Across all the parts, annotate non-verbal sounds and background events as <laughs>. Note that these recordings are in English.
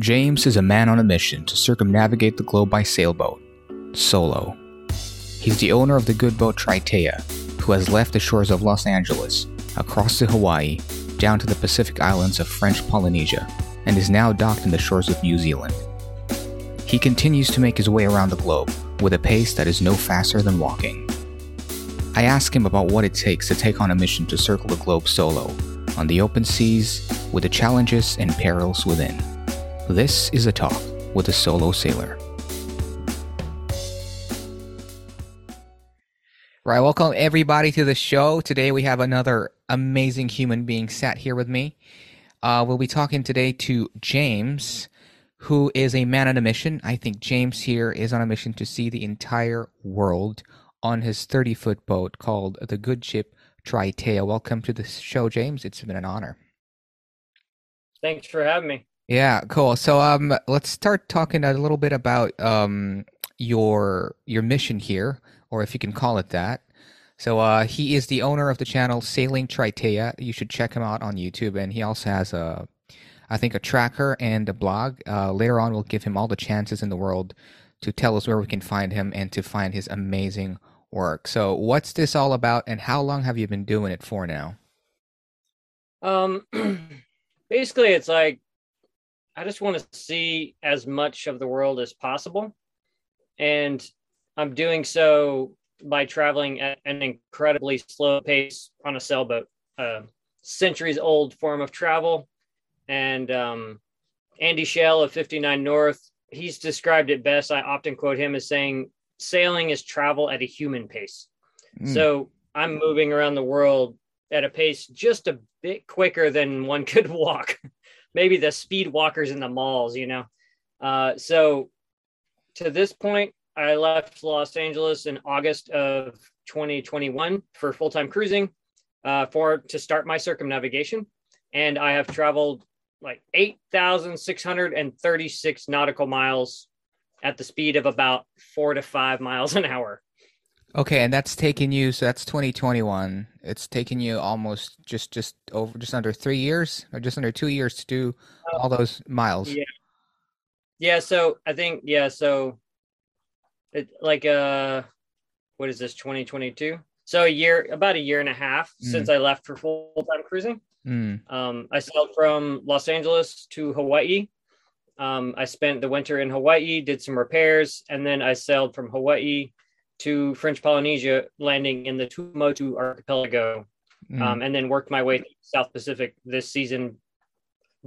James is a man on a mission to circumnavigate the globe by sailboat, solo. He's the owner of the good boat Triteia, who has left the shores of Los Angeles, across to Hawaii, down to the Pacific islands of French Polynesia, and is now docked in the shores of New Zealand. He continues to make his way around the globe with a pace that is no faster than walking. I ask him about what it takes to take on a mission to circle the globe solo, on the open seas, with the challenges and perils within. This is a talk with a solo sailor. Right, welcome everybody to the show. Today we have another amazing human being sat here with me. Uh, we'll be talking today to James, who is a man on a mission. I think James here is on a mission to see the entire world on his 30 foot boat called the Good Ship Triteia. Welcome to the show, James. It's been an honor. Thanks for having me. Yeah, cool. So um let's start talking a little bit about um your your mission here, or if you can call it that. So uh he is the owner of the channel Sailing Triteia. You should check him out on YouTube and he also has a I think a tracker and a blog. Uh later on we'll give him all the chances in the world to tell us where we can find him and to find his amazing work. So what's this all about and how long have you been doing it for now? Um <clears throat> basically it's like I just want to see as much of the world as possible. And I'm doing so by traveling at an incredibly slow pace on a sailboat, a centuries old form of travel. And um, Andy Schell of 59 North, he's described it best. I often quote him as saying, sailing is travel at a human pace. Mm. So I'm moving around the world at a pace just a bit quicker than one could <laughs> walk. Maybe the speed walkers in the malls, you know. Uh, so to this point, I left Los Angeles in August of 2021 for full time cruising uh, for to start my circumnavigation, and I have traveled like 8,636 nautical miles at the speed of about four to five miles an hour. Okay, and that's taken you. So that's 2021. It's taken you almost just just over just under three years, or just under two years to do uh, all those miles. Yeah. Yeah. So I think yeah. So it like uh, what is this? 2022. So a year, about a year and a half mm. since I left for full time cruising. Mm. Um, I sailed from Los Angeles to Hawaii. Um, I spent the winter in Hawaii, did some repairs, and then I sailed from Hawaii to French Polynesia, landing in the Tuamotu archipelago, mm. um, and then worked my way through South Pacific this season,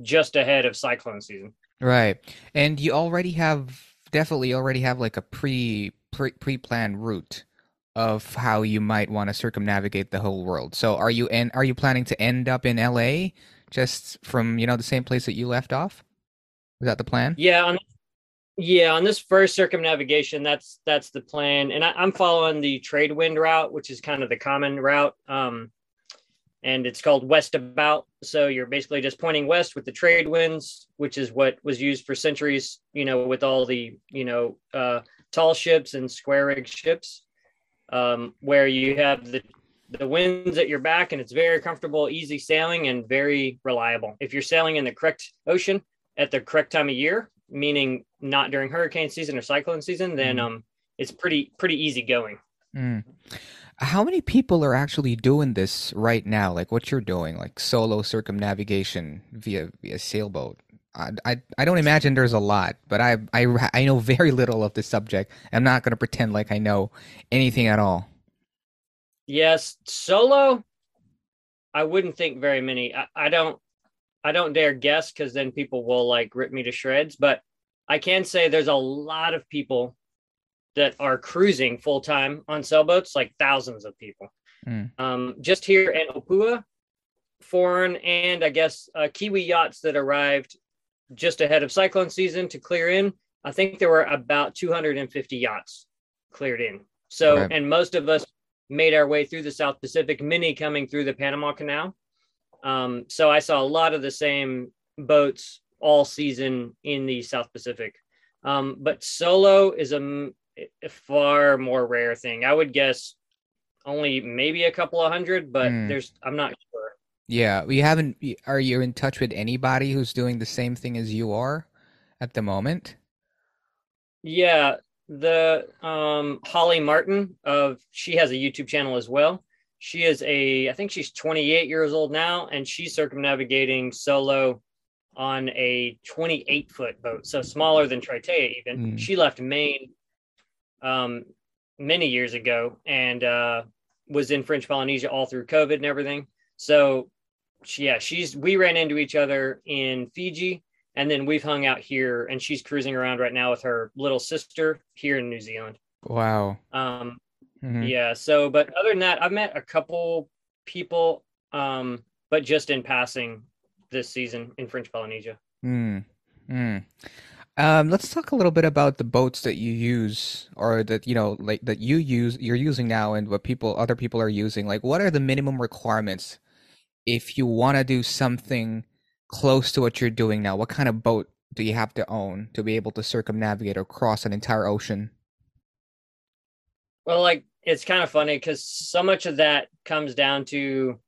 just ahead of cyclone season. Right, and you already have definitely already have like a pre pre pre planned route of how you might want to circumnavigate the whole world. So, are you and are you planning to end up in L.A. just from you know the same place that you left off? Is that the plan? Yeah, on yeah, on this first circumnavigation, that's that's the plan, and I, am following the trade wind route, which is kind of the common route, um, and it's called west about. So you're basically just pointing west with the trade winds, which is what was used for centuries, you know, with all the you know uh, tall ships and square rig ships, um, where you have the the winds at your back, and it's very comfortable, easy sailing, and very reliable. If you're sailing in the correct ocean at the correct time of year, meaning not during hurricane season or cyclone season, then mm. um, it's pretty pretty easy going. Mm. How many people are actually doing this right now? Like what you're doing, like solo circumnavigation via via sailboat. I, I, I don't imagine there's a lot, but I, I I know very little of the subject. I'm not going to pretend like I know anything at all. Yes, solo. I wouldn't think very many. I, I don't I don't dare guess because then people will like rip me to shreds. But I can say there's a lot of people that are cruising full time on sailboats, like thousands of people. Mm. Um, just here in Opua, foreign and I guess uh, Kiwi yachts that arrived just ahead of cyclone season to clear in. I think there were about 250 yachts cleared in. So, right. and most of us made our way through the South Pacific, many coming through the Panama Canal. Um, so I saw a lot of the same boats all season in the South Pacific. Um, but solo is a, a, far more rare thing. I would guess only maybe a couple of hundred, but mm. there's I'm not sure. Yeah, we haven't. Are you in touch with anybody who's doing the same thing as you are? at the moment? Yeah, the um Holly Martin of she has a YouTube channel as well. She is a I think she's 28 years old now and she's circumnavigating solo on a 28 foot boat, so smaller than Triteia even. Mm. She left Maine um many years ago and uh was in French Polynesia all through COVID and everything. So she, yeah, she's we ran into each other in Fiji and then we've hung out here and she's cruising around right now with her little sister here in New Zealand. Wow. Um Mhm. yeah, so but other than that, I've met a couple people um but just in passing this season in French Polynesia. Mm. Mm. Um, let's talk a little bit about the boats that you use or that you know like that you use you're using now and what people other people are using. Like what are the minimum requirements if you want to do something close to what you're doing now? What kind of boat do you have to own to be able to circumnavigate or cross an entire ocean? Well, like it's kind of funny because so much of that comes down to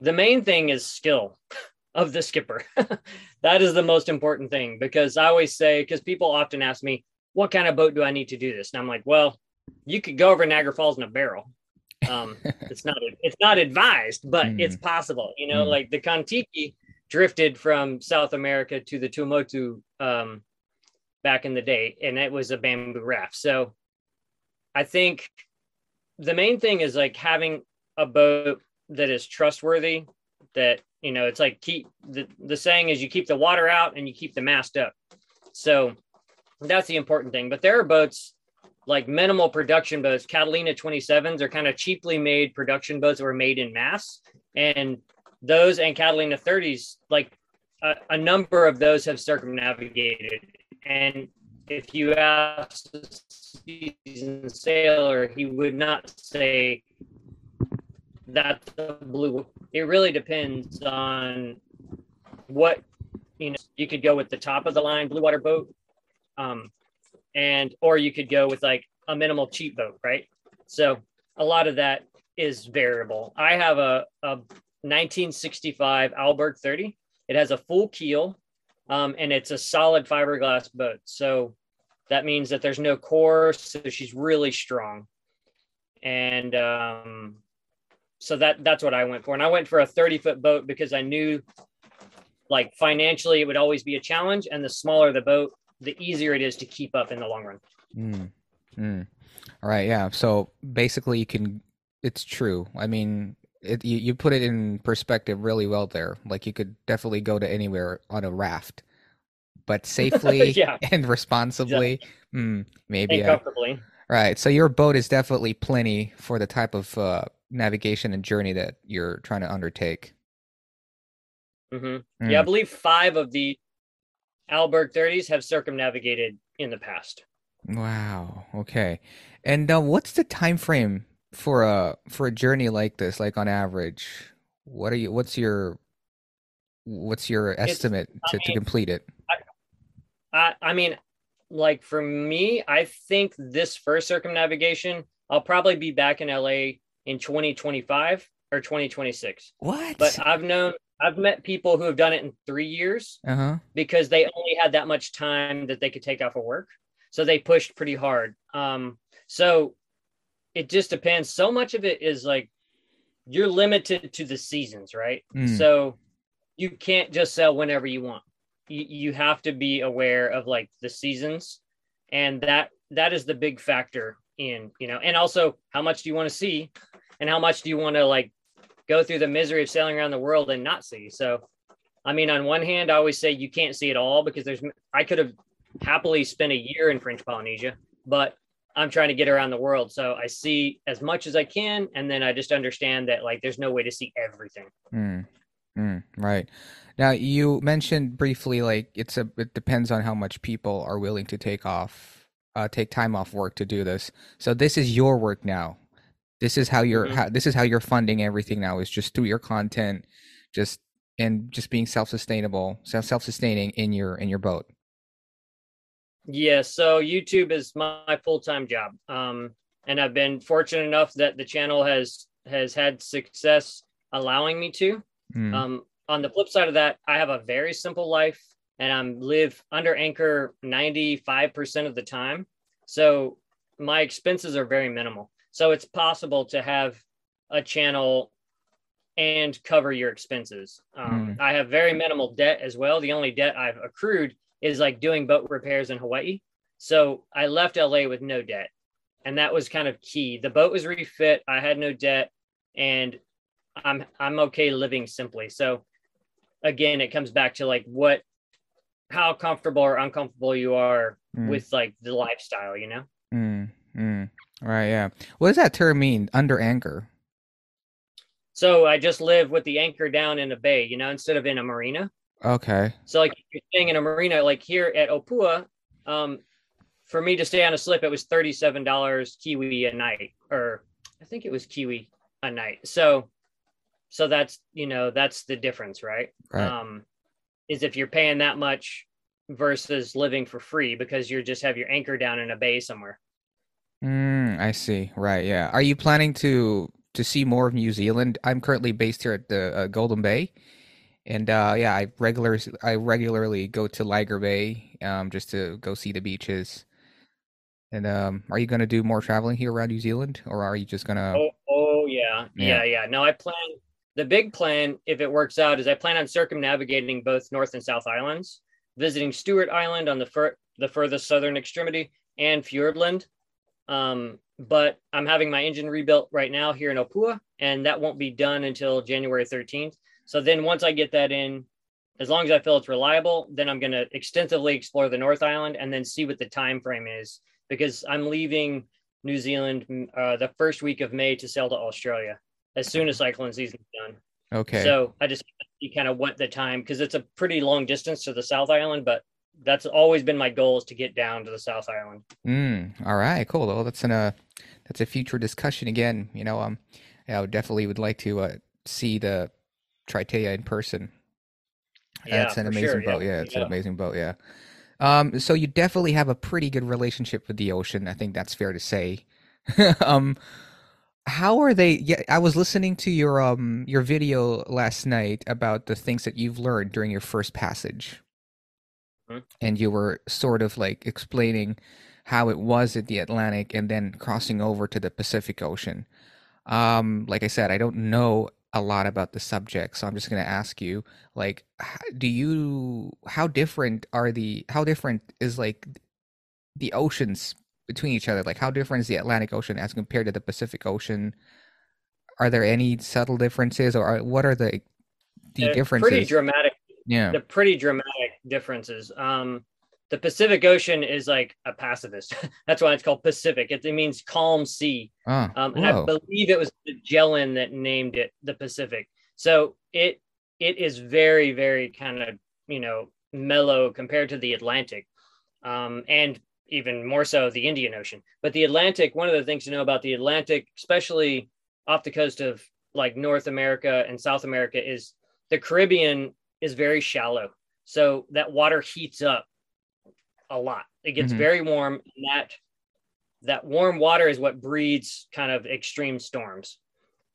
the main thing is skill <laughs> of the skipper. <laughs> that is the most important thing because I always say, because people often ask me, what kind of boat do I need to do this? And I'm like, well, you could go over Niagara Falls in a barrel. Um, <laughs> it's not it's not advised, but Mm. it's possible. You know, Mm. like the Kon-Tiki drifted from South America to the Tuamotu um, back in the day, and it was a bamboo raft. So I think the main thing is like having a boat that is trustworthy. That you know, it's like keep the the saying is you keep the water out and you keep the mast up. So that's the important thing. But there are boats like minimal production boats. Catalina 27s are kind of cheaply made production boats that were made in mass, and those and Catalina 30s, like a, a number of those have circumnavigated. And if you ask a seasoned sailor, he would not say that's a blue. It really depends on what you know. You could go with the top of the line blue water boat, um, and or you could go with like a minimal cheap boat, right? So a lot of that is variable. I have a, a 1965 Alberg 30. It has a full keel, um, and it's a solid fiberglass boat. So that means that there's no core, so she's really strong. And um, so that that's what I went for. And I went for a 30 foot boat because I knew like financially it would always be a challenge. And the smaller the boat, the easier it is to keep up in the long run. Mm. Mm. All right, yeah. So basically, you can. It's true. I mean, it, you you put it in perspective really well there. Like you could definitely go to anywhere on a raft, but <laughs> safely Yeah. and responsibly. Mm, maybe. And comfortably. right. So your boat is definitely plenty for the type of uh, navigation and journey that you're trying to undertake. hmm Mm. Yeah, I believe five of the Alberg 30s have circumnavigated in the past. Wow. Okay. And uh, what's the time frame for a for a journey like this? Like on average, what are you? What's your what's your estimate to, to complete it? I, I mean, like for me, I think this first circumnavigation, I'll probably be back in LA in 2025 or 2026. What? But I've known, I've met people who have done it in three years Uh huh. because they only had that much time that they could take off of work. So they pushed pretty hard. Um, so it just depends. So much of it is like you're limited to the seasons, right? Mm. So you can't just sell whenever you want. You, have to be aware of like the seasons, and that that is the big factor in you know. And also, how much do you want to see, and how much do you want to like go through the misery of sailing around the world and not see? So, I mean, on one hand, I always say you can't see it all because there's I could have happily spent a year in French Polynesia, but I'm trying to get around the world. So I see as much as I can. And then I just understand that like there's no way to see everything. Mm. Mm. Right. Now you mentioned briefly like it's a it depends on how much people are willing to take off uh take time off work to do this. So this is your work now. This is how you're Mhm. how, this is how you're funding everything now is just through your content just and just being self-sustainable, self self-sustaining in your in your boat. Yeah. So YouTube is my full time job. Um, and I've been fortunate enough that the channel has has had success allowing me to. Mm. Um, on the flip side of that, I have a very simple life. and I'm live under anchor 95% of the time. So my expenses are very minimal. So it's possible to have a channel and cover your expenses. Um, mm. I have very minimal debt as well. The only debt I've accrued is like doing boat repairs in Hawaii. So I left LA with no debt. And that was kind of key. The boat was refit. I had no debt and I'm I'm okay living simply. So again, it comes back to like what how comfortable or uncomfortable you are mm. with like the lifestyle, you know? Mm, mm. Right, yeah. What does that term mean? Under anchor? So I just live with the anchor down in a bay, you know, instead of in a marina. Okay. So like you're staying in a marina, like here at Opua, um, for me to stay on a slip, it was thirty-seven dollars Kiwi a night, or I think it was Kiwi a night. So, so that's you know that's the difference, right? right. Um, is if you're paying that much versus living for free because you just have your anchor down in a bay somewhere. Mm, I see. Right. Yeah. Are you planning to to see more of New Zealand? I'm currently based here at the uh, Golden Bay, and uh, yeah, I regular I regularly go to Ligar Bay um, just to go see the beaches. And um, are you going to do more traveling here around New Zealand, or are you just going to? Oh, oh yeah. yeah, yeah, yeah. No, I plan the big plan, if it works out, is I plan on circumnavigating both North and South Islands, visiting Stewart Island on the the furthest southern extremity and Fiordland. Um, but I'm having my engine rebuilt right now here in Opua, and that won't be done until January 13th. So then once I get that in, as long as I feel it's reliable, then I'm going to extensively explore the North Island and then see what the time frame is because I'm leaving New Zealand uh, the first week of May to sail to Australia as soon as cyclone season's done. Okay. So I just see kind of what the time because it's a pretty long distance to the South Island, but that's always been my goal is to get down to the South Island. Mm, all right, cool. Well, that's an uh, that's a future discussion again. You know, um, I would definitely would like to uh, see the Triteia in person. Yeah, that's an amazing sure. boat. Yeah, yeah it's yeah. an amazing boat. Yeah. Um, so you definitely have a pretty good relationship with the ocean. I think that's fair to say. <laughs> um, how are they yeah i was listening to your um your video last night about the things that you've learned during your first passage mm-hmm. and you were sort of like explaining how it was at the atlantic and then crossing over to the pacific ocean um like i said i don't know a lot about the subject so i'm just going to ask you like do you how different are the how different is like the oceans between each other? Like, how different is the Atlantic Ocean as compared to the Pacific Ocean? Are there any subtle differences, or are, what are the the They're differences? Pretty dramatic. Yeah, the pretty dramatic differences. Um, the Pacific Ocean is like a pacifist. <laughs> That's why it's called Pacific. It, it means calm sea. Oh, um, and I believe it was Magellan that named it the Pacific. So it it is very very kind of you know mellow compared to the Atlantic. Um, and even more so the Indian Ocean. But the Atlantic, one of the things to know about the Atlantic, especially off the coast of like North America and South America, is the Caribbean is very shallow. So that water heats up a lot. It gets mm-hmm. very warm. And that that warm water is what breeds kind of extreme storms.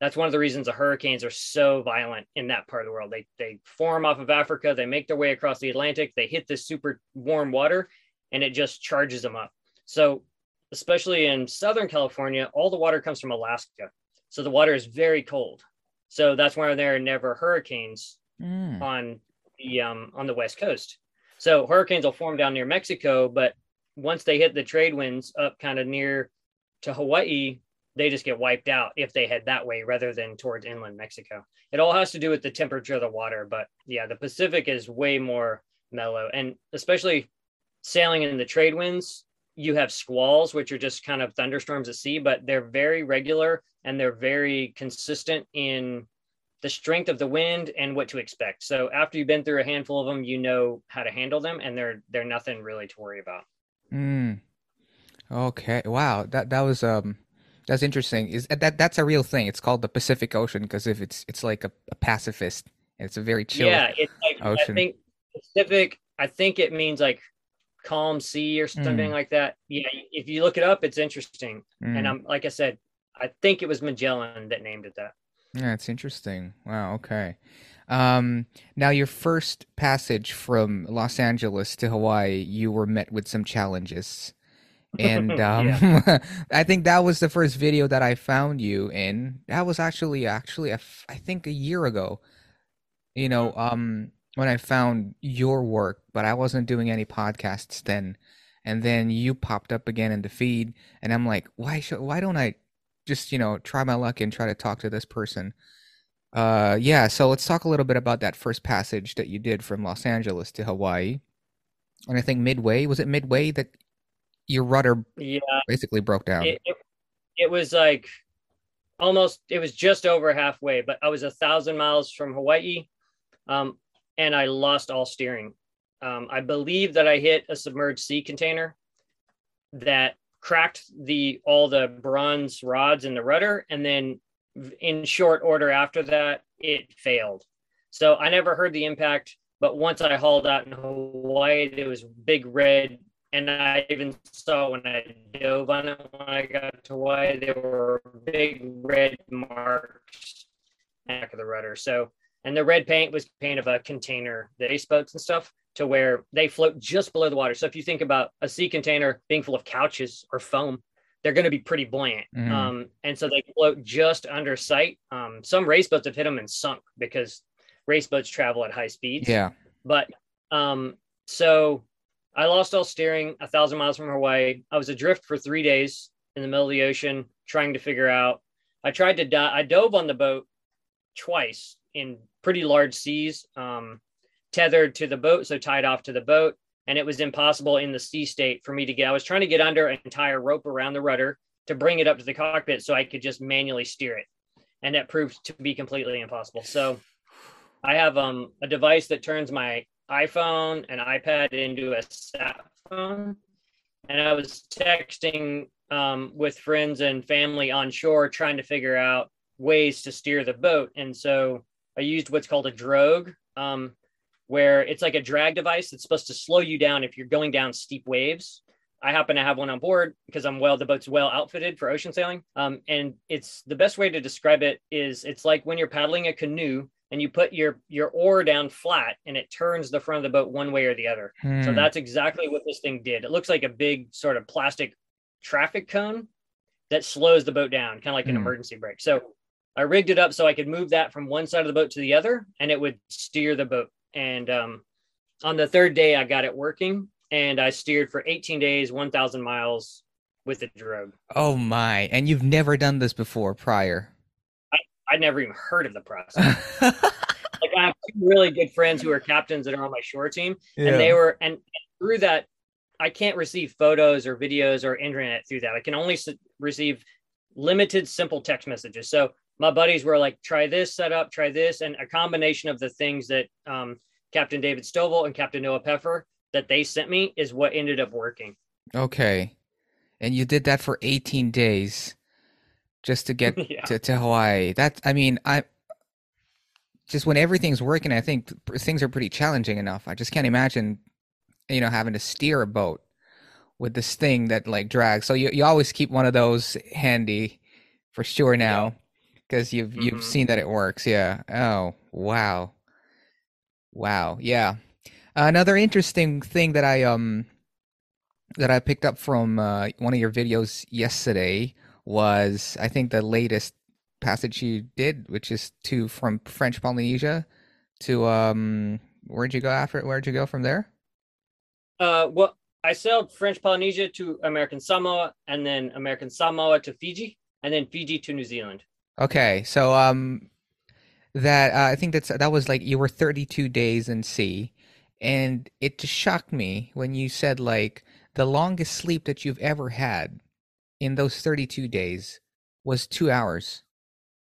That's one of the reasons the hurricanes are so violent in that part of the world. They they form off of Africa, they make their way across the Atlantic, they hit this super warm water, and it just charges them up. So, especially in Southern California, all the water comes from Alaska. So the water is very cold. So that's why there are never hurricanes mm. on the um, on the west coast. So hurricanes will form down near Mexico, but once they hit the trade winds up kind of near to Hawaii, they just get wiped out if they head that way rather than towards inland Mexico. It all has to do with the temperature of the water, but yeah, the Pacific is way more mellow, and especially sailing in the trade winds, you have squalls, which are just kind of thunderstorms at sea, but they're very regular and they're very consistent in the strength of the wind and what to expect. So after you've been through a handful of them, you know how to handle them, and they're they're nothing really to worry about. Mm. Okay. Wow. That that was um that's interesting. Is that that's a real thing? It's called the Pacific Ocean because if it's it's like a, a pacifist, it's a very chill. Yeah, it's like ocean. I think Pacific. I think it means like calm sea or something mm. like that. Yeah, if you look it up, it's interesting. Mm. And I'm like I said, I think it was Magellan that named it that. Yeah, it's interesting. Wow. Okay. Um, now, your first passage from Los Angeles to Hawaii, you were met with some challenges. And <laughs> um, <laughs> I think that was the first video that I found you in. That was actually, actually, a I think a year ago. You know, um, when I found your work, but I wasn't doing any podcasts then. And then you popped up again in the feed, and I'm like, why should, why don't I just, you know, try my luck and try to talk to this person? Uh, yeah, so let's talk a little bit about that first passage that you did from Los Angeles to Hawaii. And I think midway, was it midway that your rudder Yeah, basically broke down? it, it, it was like almost it was just over halfway, but I was a thousand miles from Hawaii, um, and I lost all steering. Um, I believe that I hit a submerged sea container that cracked the all the bronze rods in the rudder, and then in short order after that, it failed. So I never heard the impact, but once I hauled out in Hawaii, there was big red and I even saw when I dove on it when I got to Hawaii, there were big red marks back of the rudder. So, and the red paint was paint of a container, the ace boats and stuff, to where they float just below the water. So if you think about a sea container being full of couches or foam, they're going to be pretty buoyant. Mhm. Um, and so they float just under sight. Um, some race boats have hit them and sunk because race boats travel at high speeds. Yeah. But um, so I lost all steering a thousand miles from Hawaii. I was adrift for three days in the middle of the ocean trying to figure out. I tried to dive. I dove on the boat twice in pretty large seas, um, tethered to the boat, so tied off to the boat, and it was impossible in the sea state for me to get. I was trying to get under and tie a rope around the rudder to bring it up to the cockpit so I could just manually steer it, and that proved to be completely impossible. So I have um, a device that turns my iPhone and iPad into a sat phone. And I was texting um, with friends and family on shore trying to figure out ways to steer the boat. And so I used what's called a drogue, um, where it's like a drag device that's supposed to slow you down if you're going down steep waves. I happen to have one on board because I'm well, the boat's well outfitted for ocean sailing. Um, and it's the best way to describe it is it's like when you're paddling a canoe and you put your your oar down flat and it turns the front of the boat one way or the other. So Hmm. that's exactly what this thing did. It looks like a big sort of plastic traffic cone that slows the boat down, kind of like an Hmm. emergency brake. So I rigged it up so I could move that from one side of the boat to the other and it would steer the boat. And um, on the third day, I got it working and I steered for 18 days, 1,000 miles with the drogue. Oh my. And you've never done this before prior. I'd never even heard of the process. <laughs> like I have two really good friends who are captains that are on my shore team, and they were and through that i can't receive photos or videos or internet through that i can only s- receive limited simple text messages so my buddies were like try this setup try this and a combination of the things that um, captain david stovall and captain noah peffer that they sent me is what ended up working Okay. And you did that for 18 days just to get <laughs> yeah to, to Hawaii. That I mean, I just when everything's working, I think things are pretty challenging enough. I just can't imagine, you know, having to steer a boat with this thing that like drags. So you you always keep one of those handy for sure now because you've you've Mhm. seen that it works. Yeah. Oh, wow. Wow. Yeah. Another interesting thing that I um that I picked up from uh, one of your videos yesterday was I think the latest passage you did, which is to from French Polynesia to um where'd you go after it? Where'd you go from there? uh, well i sailed french polynesia to american samoa and then american samoa to fiji and then fiji to new zealand Okay, so um that uh, I think that's that was like you were 32 days in sea and it just shocked me when you said like the longest sleep that you've ever had in those 32 days was 2 hours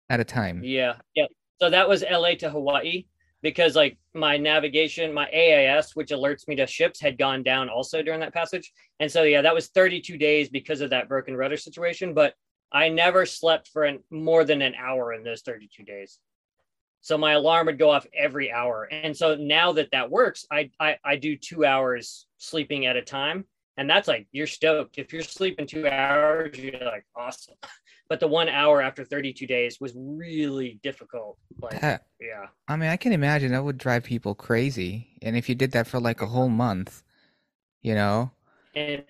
at a time. Yeah, yeah. So that was LA to Hawaii because like my navigation, my AIS, which alerts me to ships, had gone down also during that passage. And so yeah, that was 32 days because of that broken rudder situation. But I never slept for an, more than an hour in those 32 days. So my alarm would go off every hour. And so now that that works, I I, I do two hours sleeping at a time. and that's like you're stoked. If you're sleeping two hours, you're like awesome. <laughs> But the one hour after 32 days was really difficult. Like, that, yeah. I mean, I can imagine that would drive people crazy. And if you did that for like a whole month, you know. And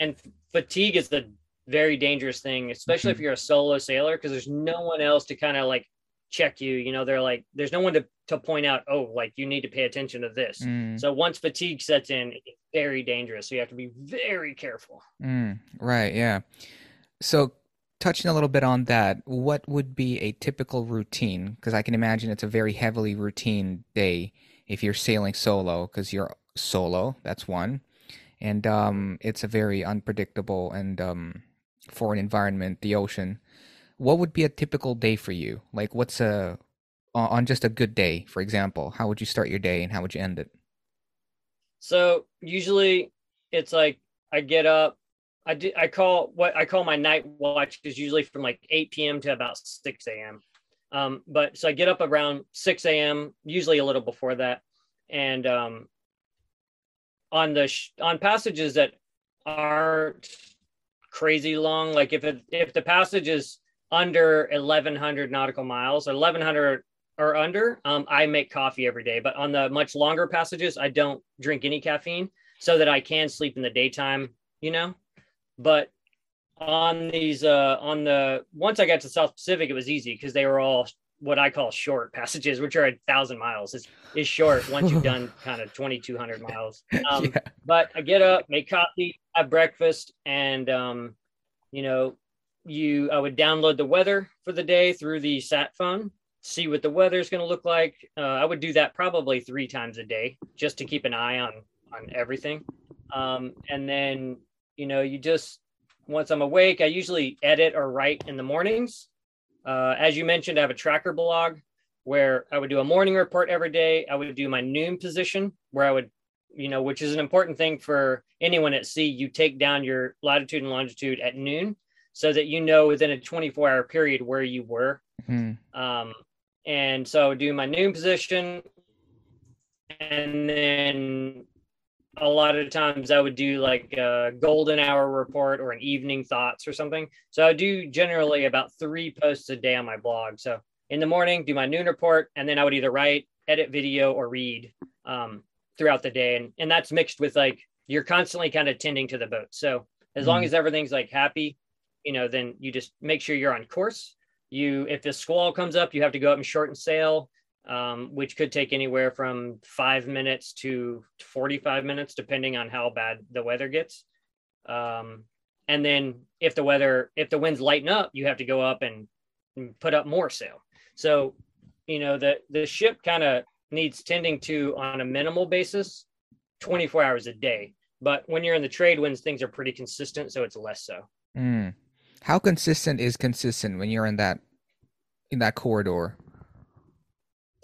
and fatigue is the very dangerous thing, especially mm-hmm. if you're a solo sailor, because there's no one else to kind of like check you. You know, they're like, there's no one to to point out, oh, like you need to pay attention to this. Mm. So once fatigue sets in, it's very dangerous. So you have to be very careful. Mm, right. Yeah. So touching a little bit on that, what would be a typical routine? Because I can imagine it's a very heavily routine day if you're sailing solo, because you're solo. That's one, and um, it's a very unpredictable and um, for an environment, the ocean. What would be a typical day for you? Like, what's a on just a good day, for example? How would you start your day and how would you end it? So usually, it's like I get up, I do, I call what I call my night watch is usually from like 8 p.m. to about 6 a.m. Um, but so I get up around 6 a.m. usually a little before that, and um, on the sh- on passages that aren't crazy long, like if it if the passage is under 1100 nautical miles, or 1100 or under, um, I make coffee every day. But on the much longer passages, I don't drink any caffeine so that I can sleep in the daytime. You know but on these uh on the once i got to south pacific it was easy because they were all what i call short passages which are a thousand miles is, is short once you've <laughs> done kind of 2200 miles <laughs> um, yeah. but i get up make coffee have breakfast and um you know you i would download the weather for the day through the sat phone see what the weather is going to look like uh, i would do that probably three times a day just to keep an eye on on everything um, and then you know, you just once I'm awake, I usually edit or write in the mornings. Uh, as you mentioned, I have a tracker blog where I would do a morning report every day. I would do my noon position where I would, you know, which is an important thing for anyone at sea. You take down your latitude and longitude at noon so that you know within a 24 hour period where you were. Mm-hmm. Um, and so do my noon position and then a lot of times I would do like a golden hour report or an evening thoughts or something. So I do generally about three posts a day on my blog. So in the morning, do my noon report, and then I would either write, edit video, or read um, throughout the day. And, and that's mixed with like you're constantly kind of tending to the boat. So as mm-hmm. long as everything's like happy, you know, then you just make sure you're on course. You, if the squall comes up, you have to go up and shorten sail um, which could take anywhere from five minutes to 45 minutes, depending on how bad the weather gets. Um, and then if the weather, if the winds lighten up, you have to go up and, and put up more sail. So, you know, the, the ship kind of needs tending to on a minimal basis 24 hours a day. But when you're in the trade winds, things are pretty consistent. So it's less so. Mm. How consistent is consistent when you're in that, in that corridor?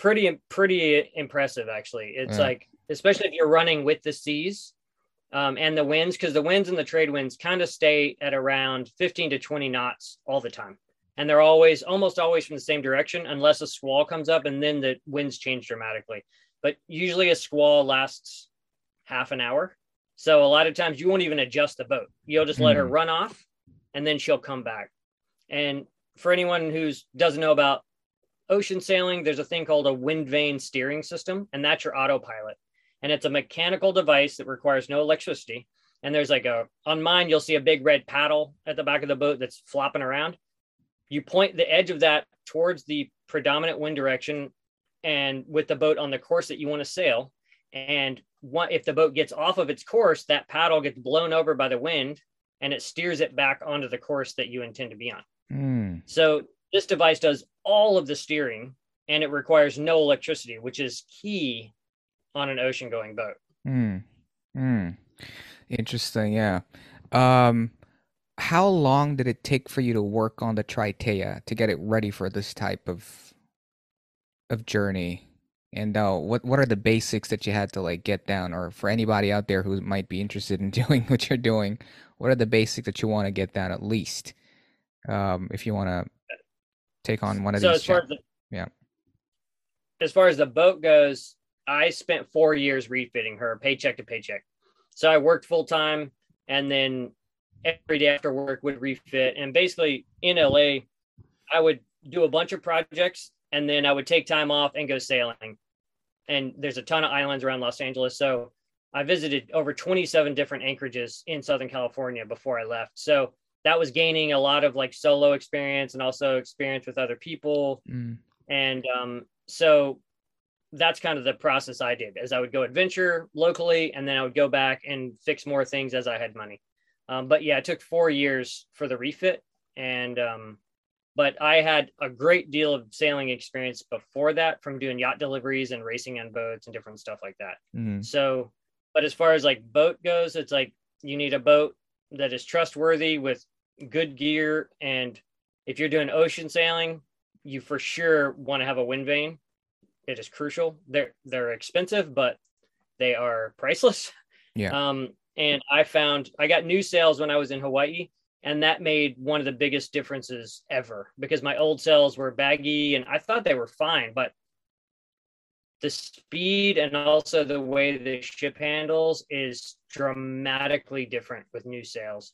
pretty pretty impressive actually. It's yeah. like especially if you're running with the seas um, and the winds because the winds and the trade winds kind of stay at around 15 to 20 knots all the time and they're always almost always from the same direction unless a squall comes up and then the winds change dramatically but usually a squall lasts half an hour so a lot of times you won't even adjust the boat you'll just let mm. her hmm. run off and then she'll come back and for anyone who doesn't know about ocean sailing, there's a thing called a wind vane steering system, and that's your autopilot. And it's a mechanical device that requires no electricity. And there's like a, on mine, you'll see a big red paddle at the back of the boat that's flopping around. You point the edge of that towards the predominant wind direction and with the boat on the course that you want to sail. And one, if the boat gets off of its course, that paddle gets blown over by the wind and it steers it back onto the course that you intend to be on. Mm. So this device does all of the steering and it requires no electricity, which is key on an ocean going boat. Hmm. Hmm. Interesting. Yeah. Um, how long did it take for you to work on the Triteia to get it ready for this type of of journey? And uh, what what are the basics that you had to like get down, or for anybody out there who might be interested in <laughs> doing what you're doing, what are the basics that you want to get down at least, um, if you want to take on one of so these. As far as the, yeah. As far as the boat goes, I spent four years refitting her, paycheck to paycheck. So I worked full time and then every day after work would refit. And basically in LA, I would do a bunch of projects and then I would take time off and go sailing. And there's a ton of islands around Los Angeles. So I visited over 27 different anchorages in Southern California before I left. So that was gaining a lot of like solo experience and also experience with other people. Mm. And um, so that's kind of the process I did as I would go adventure locally and then I would go back and fix more things as I had money. Um, but yeah, it took four years for the refit. And, um, but I had a great deal of sailing experience before that from doing yacht deliveries and racing on boats and different stuff like that. Mm-hmm. So, but as far as like boat goes, it's like you need a boat that is trustworthy with good gear. And if you're doing ocean sailing, you for sure want to have a wind vane. It is crucial. They're they're expensive, but they are priceless. Yeah. Um, and I found I got new sails when I was in Hawaii, and that made one of the biggest differences ever because my old sails were baggy and I thought they were fine, but the speed and also the way the ship handles is dramatically different with new sails.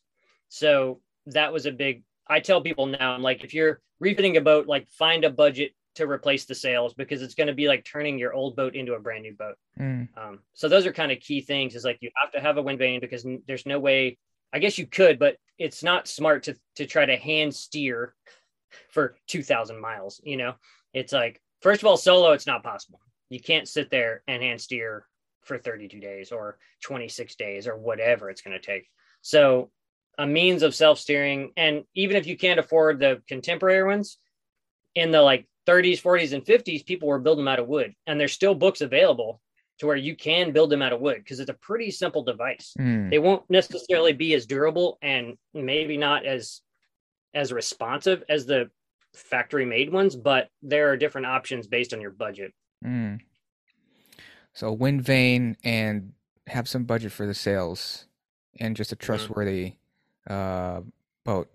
So that was a big I tell people now, I'm like, if you're refitting a boat, like find a budget to replace the sails because it's going to be like turning your old boat into a brand new boat. Mm. Um, so those are kind of key things. Is like you have to have a wind vane because there's no way. I guess you could, but it's not smart to to try to hand steer for 2,000 miles. You know, it's like first of all, solo, it's not possible you can't sit there and hand steer for 32 days or 26 days or whatever it's going to take. So a means of self-steering and even if you can't afford the contemporary ones in the like 30s 40s and 50s people were building them out of wood and there's still books available to where you can build them out of wood because it's a pretty simple device mm. they won't necessarily be as durable and maybe not as as responsive as the factory made ones but there are different options based on your budget Mm. So wind vane and have some budget for the sails and just a mm-hmm. trustworthy mm-hmm. uh, boat.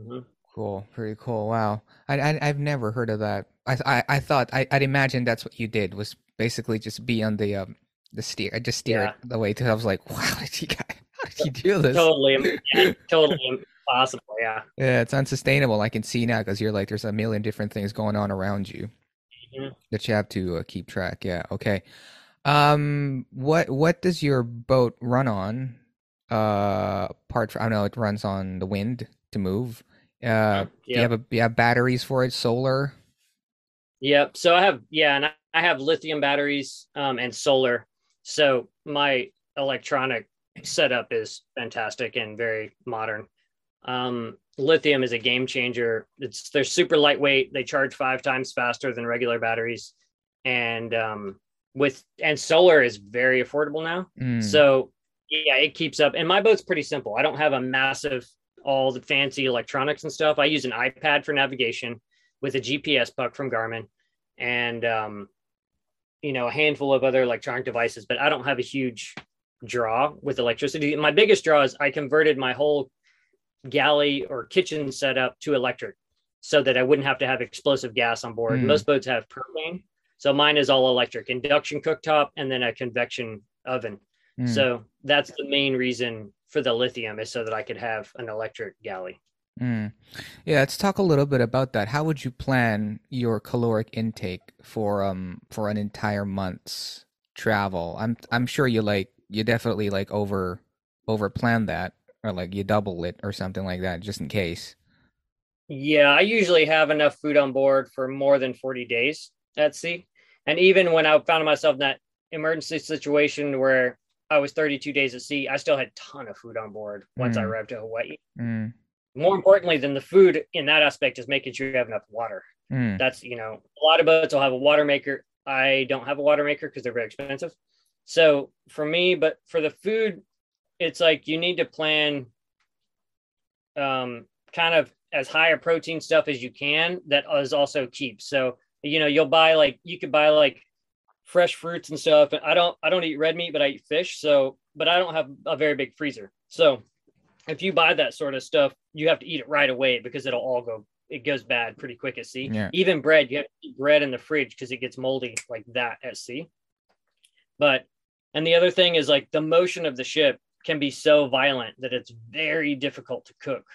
Mm-hmm. Cool, pretty cool. Wow, I, I have never heard of that. I I, I thought I, I'd imagine that's what you did was basically just be on the um the steer. I just steer yeah. it the way to. I was like, <laughs> wow, how did you <laughs> how did you do this? Totally, <laughs> yeah, totally impossible. Yeah, yeah, it's unsustainable. I can see now because you're like, there's a million different things going on around you mm-hmm. that you have to uh, keep track. Yeah. Okay. Um, what what does your boat run on? Uh, apart from I don't know, it runs on the wind to move. Uh, do you have a you have batteries for it? Solar. Yep. So I have yeah, and I have lithium batteries um, and solar. So my electronic setup is fantastic and very modern. Um, lithium is a game changer. It's they're super lightweight. They charge five times faster than regular batteries, and um, with and solar is very affordable now. Mm. So yeah, it keeps up. And my boat's pretty simple. I don't have a massive all the fancy electronics and stuff. I use an iPad for navigation with a GPS puck from Garmin, and um, you know a handful of other electronic devices. But I don't have a huge draw with electricity. My biggest draw is I converted my whole galley or kitchen setup to electric so that I wouldn't have to have explosive gas on board. Mm. Most boats have propane. So mine is all electric, induction cooktop, and then a convection oven. Mm. So that's the main reason for the lithium is so that I could have an electric galley. Mm. Yeah, let's talk a little bit about that. How would you plan your caloric intake for um for an entire month's travel? I'm I'm sure you like you definitely like over over plan that or like you double it or something like that just in case yeah i usually have enough food on board for more than 40 days at sea and even when i found myself in that emergency situation where i was 32 days at sea i still had a ton of food on board once mm. i arrived to hawaii mm. more importantly than the food in that aspect is making sure you have enough water mm. that's you know a lot of boats will have a water maker i don't have a water maker because they're very expensive so for me but for the food it's like you need to plan um, kind of as high a protein stuff as you can that is also cheap. So, you know, you'll buy like you could buy like fresh fruits and stuff. And I don't I don't eat red meat, but I eat fish. So, but I don't have a very big freezer. So, if you buy that sort of stuff, you have to eat it right away because it'll all go it goes bad pretty quick at sea. Yeah. Even bread, you have to eat bread in the fridge because it gets moldy like that at sea. But And the other thing is like the motion of the ship can be so violent that it's very difficult to cook.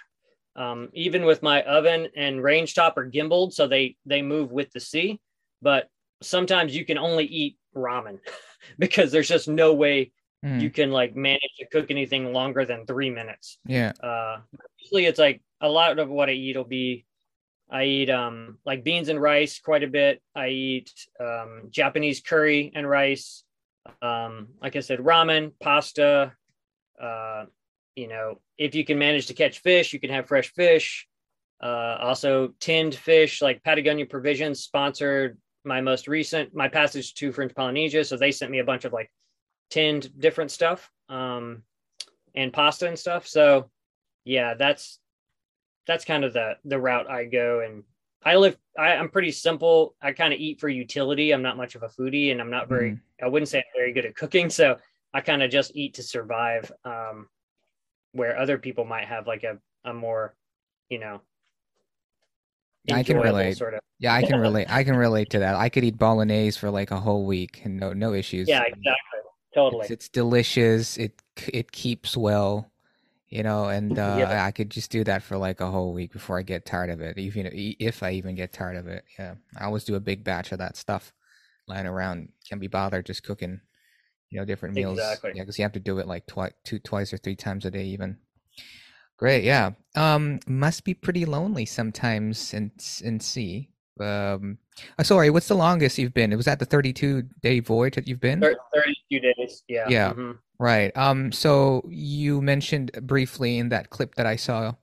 Um, even with my oven and range top are gimbaled, so they they move with the sea. But sometimes you can only eat ramen <laughs> because there's just no way mm. you can like manage to cook anything longer than three minutes. Yeah. Uh, usually it's like a lot of what I eat will be I eat um like beans and rice quite a bit. I eat um, Japanese curry and rice. Um, like I said, ramen, pasta. Uh, you know, if you can manage to catch fish, you can have fresh fish. Uh, also, tinned fish like Patagonia Provisions sponsored my most recent my passage to French Polynesia, so they sent me a bunch of like tinned different stuff um, and pasta and stuff. So yeah, that's that's kind of the the route I go. And I live. I, am pretty simple. I kind of eat for utility. I'm not much of a foodie, and I'm not very. Mm. I wouldn't say I'm very good at cooking. So I kind of just eat to survive. Um, where other people might have like a a more, you know, I can relate. Sort of. Yeah, I can <laughs> relate. I can relate to that. I could eat bolognese for like a whole week and no no issues. Yeah, exactly. Totally. It's, it's delicious. It it keeps well, you know, and uh, yeah. I could just do that for like a whole week before I get tired of it. Even if I even get tired of it, yeah, I always do a big batch of that stuff lying around. Can't be bothered just cooking, you know, different meals. Exactly. Yeah, because you have to do it like twice, two, twice or three times a day, even. Great, yeah. Um, must be pretty lonely sometimes in in sea. Um, oh, sorry, what's the longest you've been? It was that the thirty-two day voyage that you've been. Thirty-two days. Yeah. Yeah. Mm-hmm. Right. Um. So you mentioned briefly in that clip that I saw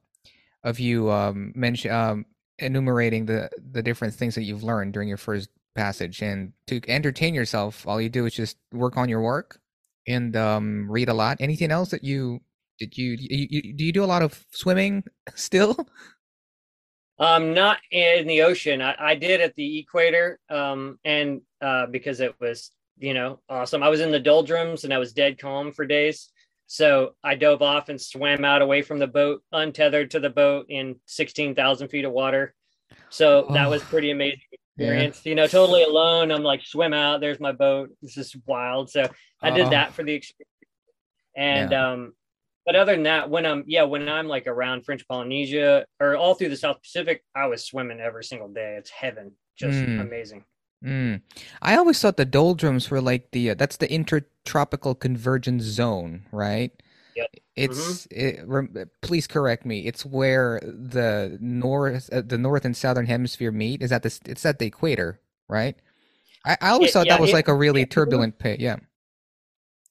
of you um mention um enumerating the the different things that you've learned during your first passage, and to entertain yourself, all you do is just work on your work and um read a lot. Anything else that you did you, you, you do you do a lot of swimming <laughs> still? Um, not in the ocean. I, I did at the equator, um, and uh, because it was you know awesome. I was in the doldrums and I was dead calm for days. So I dove off and swam out away from the boat, untethered to the boat in sixteen thousand feet of water. So oh, that was pretty amazing <laughs> experience. Yeah. You know, totally alone. I'm like swim out. There's my boat. This is wild. So I did oh. that for the experience. And yeah. um, but other than that, when I'm yeah, when I'm like around French Polynesia or all through the South Pacific, I was swimming every single day. It's heaven, just mm. amazing. Mm. I always thought the doldrums were like the uh, that's the intertropical convergence zone, right? Yep. It's mm-hmm. it, please correct me. It's where the north uh, the north and southern hemisphere meet. Is that the it's at the equator, right? I, I always it, thought yeah, that was it, like a really turbulent pit. Yeah.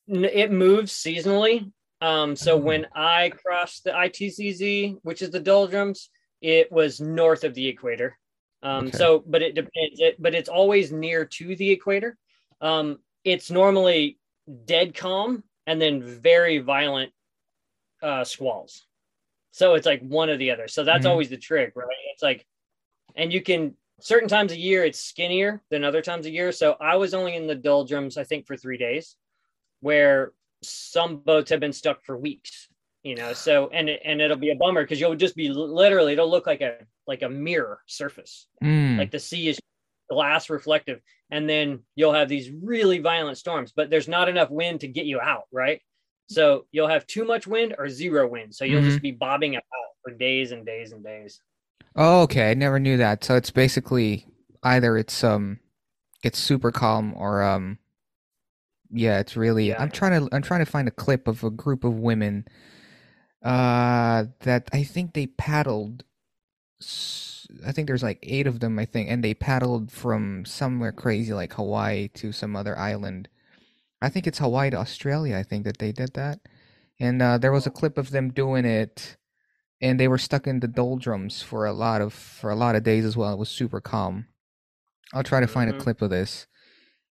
It moves seasonally, um, so mm-hmm. when I crossed the ITCZ, which is the doldrums, it was north of the equator. Um, okay. So, but it depends. It, but it's always near to the equator. Um, it's normally dead calm and then very violent uh, squalls. So it's like one or the other. So that's mm-hmm. always the trick, right? It's like, and you can certain times a year it's skinnier than other times a year. So I was only in the doldrums, I think, for three days, where some boats have been stuck for weeks you know so and and it'll be a bummer because you'll just be literally it'll look like a like a mirror surface mm. like the sea is glass reflective and then you'll have these really violent storms but there's not enough wind to get you out right so you'll have too much wind or zero wind so you'll mm-hmm. just be bobbing about for days and days and days oh okay i never knew that so it's basically either it's um it's super calm or um yeah, it's really. Yeah. I'm trying to. I'm trying to find a clip of a group of women. Uh, that I think they paddled. I think there's like eight of them. I think, and they paddled from somewhere crazy like Hawaii to some other island. I think it's Hawaii to Australia. I think that they did that, and uh, there was a clip of them doing it, and they were stuck in the doldrums for a lot of for a lot of days as well. It was super calm. I'll try to find mm-hmm. a clip of this.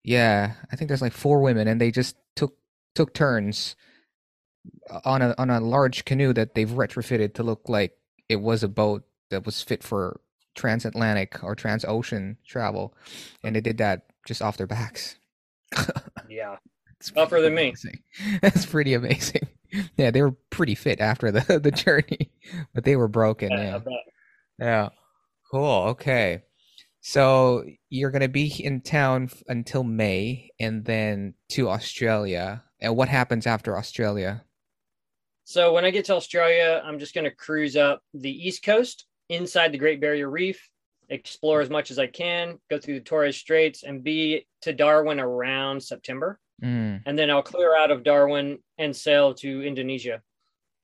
Yeah, I think there's like four women, and they just took took turns uh, on a on a large canoe that they've retrofitted to look like it was a boat that was fit for transatlantic or transocean travel, and they did that just off their backs. yeah, <laughs> it's tougher than me. That's <laughs> pretty amazing. Yeah, they were pretty fit after the <laughs> the journey, but they were broken. Yeah, yeah. yeah. Cool. Okay. So you're gonna be in town f- until May, and then to Australia. And what happens after Australia? So when I get to Australia, I'm just going to cruise up the East Coast inside the Great Barrier Reef, explore as much as I can, go through the Torres Straits, and be to Darwin around September. Mm, And then I'll clear out of Darwin and sail to Indonesia.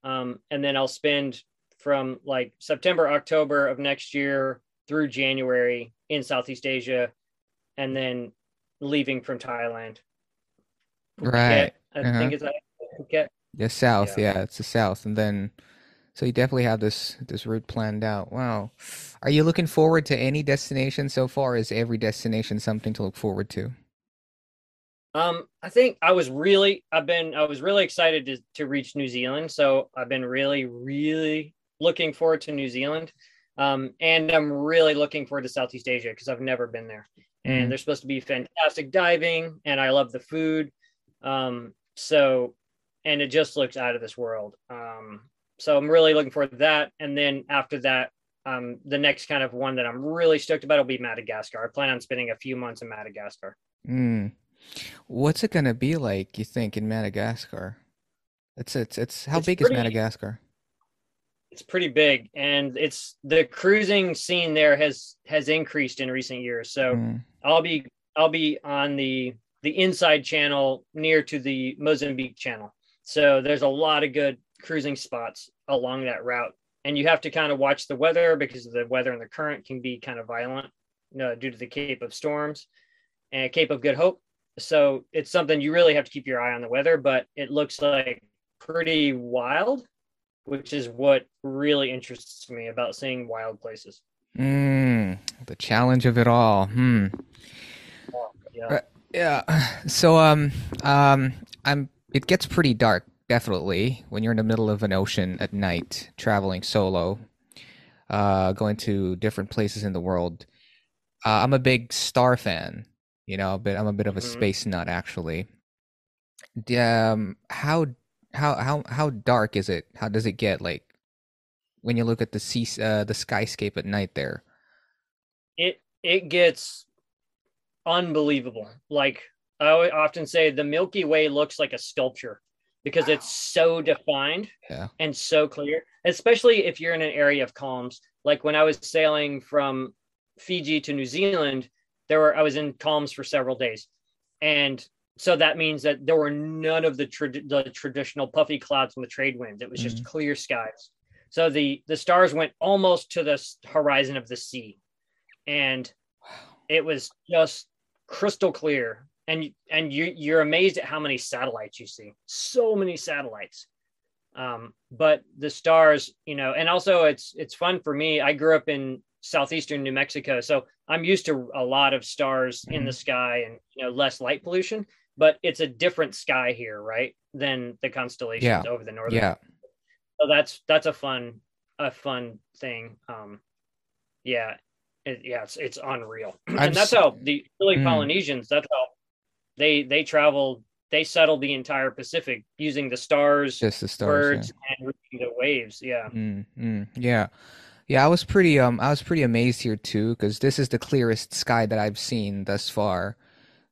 Um, and then I'll spend from like September, October of next year through January in Southeast Asia, and then leaving from Thailand. right. I Uh-huh. think it's like Phuket. The south, Yeah. yeah. it's the south, and then so you definitely have this this route planned out. Wow. Are you looking forward to any destination so far? Is every destination something to look forward to? Um, I think I was really, I've been, I was really excited to to reach New Zealand. So I've been really, really looking forward to New Zealand. Um, and I'm really looking forward to Southeast Asia because I've never been there. Mm. And there's supposed to be fantastic diving, and I love the food. Um, so, and it just looks out of this world. Um, so I'm really looking forward to that. And then after that, um, the next kind of one that I'm really stoked about will be Madagascar. I plan on spending a few months in Madagascar. Mm. What's it gonna be like, you think, in Madagascar? It's it's it's how It's big is Madagascar? It's pretty big. And it's the cruising scene there has has increased in recent years. So Mm, i'll be i'll be on the the inside channel near to the mozambique channel. So there's a lot of good cruising spots along that route. And you have to kind of watch the weather because the weather and the current can be kind of violent you know, due to the cape of storms and cape of good hope. So it's something you really have to keep your eye on the weather but it looks like pretty wild which is what really interests me about seeing wild places. mm, the challenge of it all. Hmm. Yeah. Right. Yeah. So um um I'm it gets pretty dark definitely when you're in the middle of an ocean at night traveling solo uh going to different places in the world. Uh, I'm a big star fan, you know, but I'm a bit of a Mhm. space nut actually. Um how how how how dark is it? How does it get like when you look at the sea uh, the skyscape at night there? It it gets unbelievable. Like I often say, the Milky Way looks like a sculpture because it's so defined Yeah. and so clear. Especially if you're in an area of calms. Like when I was sailing from Fiji to New Zealand, there were I was in calms for several days, and so that means that there were none of the, trad- the traditional puffy clouds and the trade winds. It was just clear skies. So the the stars went almost to the horizon of the sea, and it was just crystal clear. And and you you're amazed at how many satellites you see. So many satellites. Um, but the stars, you know, and also it's it's fun for me. I grew up in southeastern New Mexico, so I'm used to a lot of stars in the sky and you know less light pollution. But it's a different sky here, right, than the constellations Yeah. over the northern Yeah. so that's that's a fun a fun thing um yeah it, yeah it's it's unreal <clears throat> I've and that's how the early Mm. polynesians that's how they they traveled they settled the entire pacific using the stars Just the stars. yeah. birds and reading the waves yeah Mm, mm, yeah. Yeah, I was pretty um I was pretty amazed here too because this is the clearest sky that I've seen thus far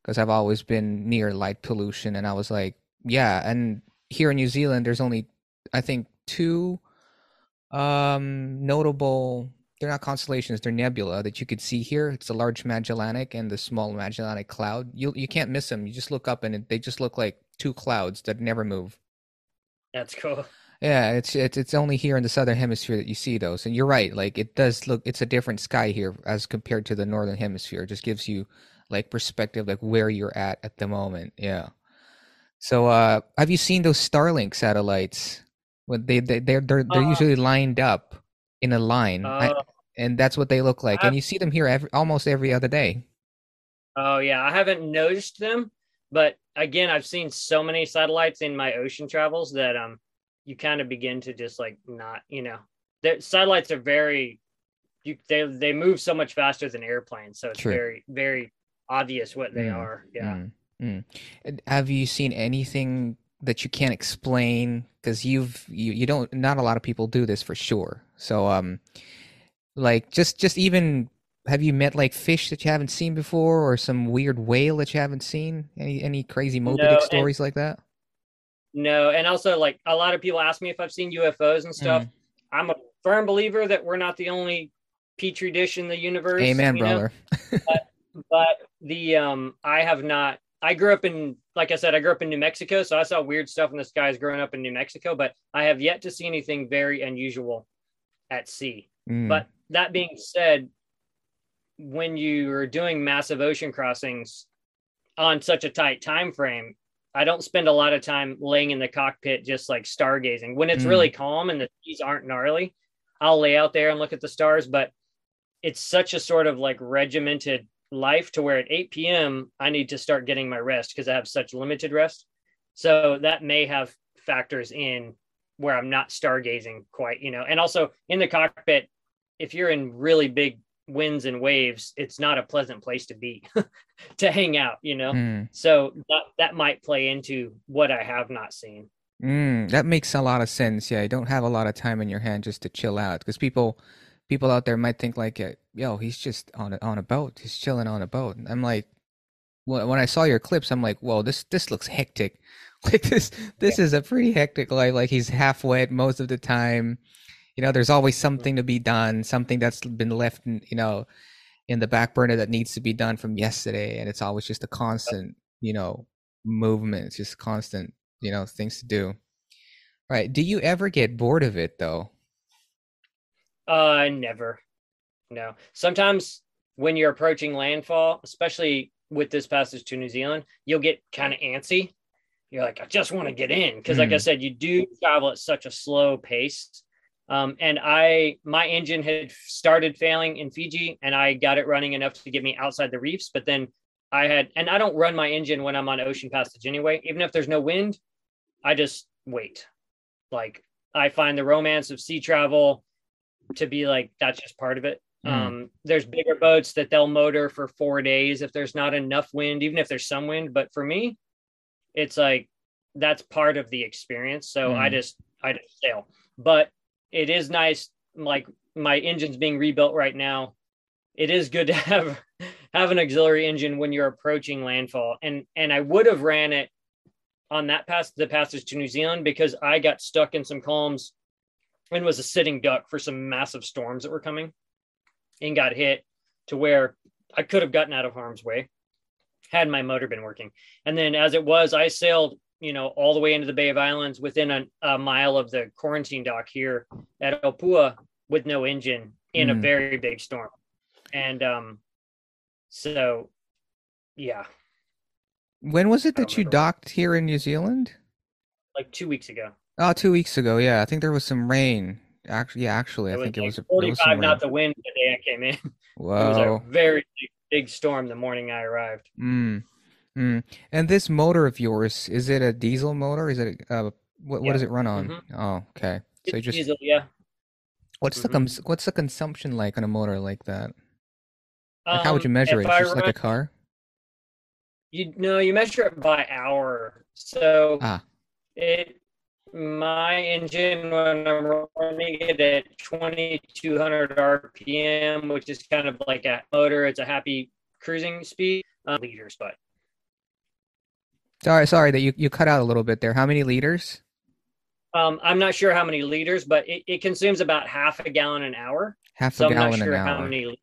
because I've always been near light pollution and I was like, yeah, and here in New Zealand there's only I think two um notable they're not constellations, they're nebula that you could see here. It's the Large Magellanic and the Small Magellanic Cloud. You you can't miss them. You just look up and it, they just look like two clouds that never move. that's cool Yeah, it's it's it's only here in the southern hemisphere that you see those. And you're right, like it does look it's a different sky here as compared to the northern hemisphere. It just gives you like perspective like where you're at at the moment. Yeah. So uh have you seen those Starlink satellites? When they they they're they're, they're Uh, usually lined up in a line. I- uh, and that's what they look like. I- And you see them here every, almost every other day. oh yeah i haven't noticed them but again i've seen so many satellites in my ocean travels that um you kind of begin to just like not you know the satellites are very you they they move so much faster than airplanes so it's True. very very obvious what they Mm, are yeah Mm, mm. Have you seen anything that you can't explain? Because you've you, you don't not a lot of people do this for sure. So um, like just just even have you met like fish that you haven't seen before, or some weird whale that you haven't seen? Any any crazy Moby No, Dick and- stories like that? No, and also like a lot of people ask me if I've seen UFOs and stuff. Mm. I'm a firm believer that we're not the only petri dish in the universe. Amen, brother. <laughs> But the um, I have not. I grew up in, like I said, I grew up in New Mexico, so I saw weird stuff in the skies growing up in New Mexico. But I have yet to see anything very unusual at sea. Mm. But that being said, when you are doing massive ocean crossings on such a tight time frame, I don't spend a lot of time laying in the cockpit just like stargazing. When it's Mm. really calm and the seas aren't gnarly, I'll lay out there and look at the stars. But it's such a sort of like regimented life to where at 8 p.m. I need to start getting my rest because I have such limited rest. So that may have factors in where I'm not stargazing quite, you know. And also in the cockpit, if you're in really big winds and waves, it's not a pleasant place to be <laughs> to hang out, you know. Mm. So that that might play into what I have not seen. Mm, that makes a lot of sense. Yeah, you don't have a lot of time in your hand just to chill out because people, people out there might think like, "Yo, he's just on a, on a boat. He's chilling on a boat." And I'm like, when when I saw your clips, I'm like, "Whoa, this this looks hectic. <laughs> Like this this is a pretty hectic life. Like he's half wet most of the time. You know, there's always something to be done, something that's been left, in, you know, in the back burner that needs to be done from yesterday, and it's always just a constant, you know, movement. It's just constant, you know, things to do. Right. Do you ever get bored of it though? Uh never. No. Sometimes when you're approaching landfall, especially with this passage to New Zealand, you'll get kind of antsy. You're like, I just want to get in. Because like I Mm. said, you do travel at such a slow pace. Um, and I my engine had started failing in Fiji and I got it running enough to get me outside the reefs, but then I had and I don't run my engine when I'm on ocean passage anyway, even if there's no wind, I just wait. Like I find the romance of sea travel to be like that's just part of it. Mm. Um, there's bigger boats that they'll motor for four days if there's not enough wind, even if there's some wind. But for me, it's like that's part of the experience. So I Mm. just I just sail. But it is nice, like my engine's being rebuilt right now. It is good to <laughs> have have an auxiliary engine when you're approaching landfall. And and I would have ran it on that pass the passage to New Zealand because I got stuck in some calms and was a sitting duck for some massive storms that were coming and got hit to where I could have gotten out of harm's way had my motor been working. And then as it was, I sailed, you know, all the way into the Bay of Islands within a, a mile of the quarantine dock here at Opua with no engine in a Mm. very big storm. And um so yeah, When was it that you docked here in New Zealand? like two weeks ago. Oh, two weeks ago. Yeah, I think there was some rain. Actually, yeah, actually, I It think it like was. A, was 45 some rain. knots of wind the day I came in. Wow. <laughs> it was a very big, big storm the morning I arrived. Mm. Mm. And this motor of yours, is it a diesel motor? Is it a, uh, what, what Yeah. does it run on? Mhm. Oh, okay. So you just diesel, yeah. what's the Mhm. cons- what's the consumption like on a motor like that? Like how would you Um, measure it? I Just like a car? You no, you measure it by hour. So Ah. it my engine when I'm running it at 2200 RPM, which is kind of like a motor. It's a happy cruising speed, uh, liters, but Sorry, sorry that you, you cut out a little bit there. How many liters? um, I'm not sure how many liters, but it, it consumes about half a gallon an hour. Half So a I'm not gallon sure an how hour. many.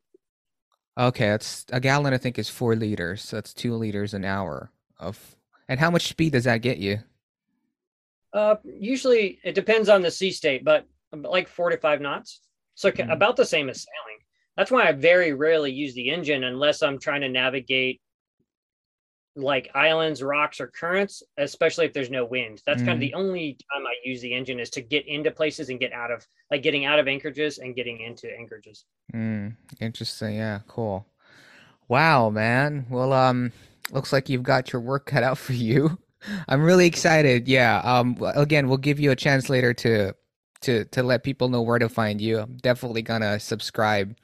Okay, that's a gallon. I think is four liters. So that's two liters an hour of. And how much speed does that get you? Uh, usually it depends on the sea state, but like four to five knots. So Mhm. about the same as sailing. That's why I very rarely use the engine unless I'm trying to navigate like islands, rocks, or currents, especially if there's no wind. That's kind of the only time I use the engine is to get into places and get out of like getting out of anchorages and getting into anchorages. Mm, interesting. Yeah, cool. Wow, man. Well, um, looks like you've got your work cut out for you. <laughs> I'm really excited. Yeah. Um, again, we'll give you a chance later to to to let people know where to find you. I'm definitely gonna subscribe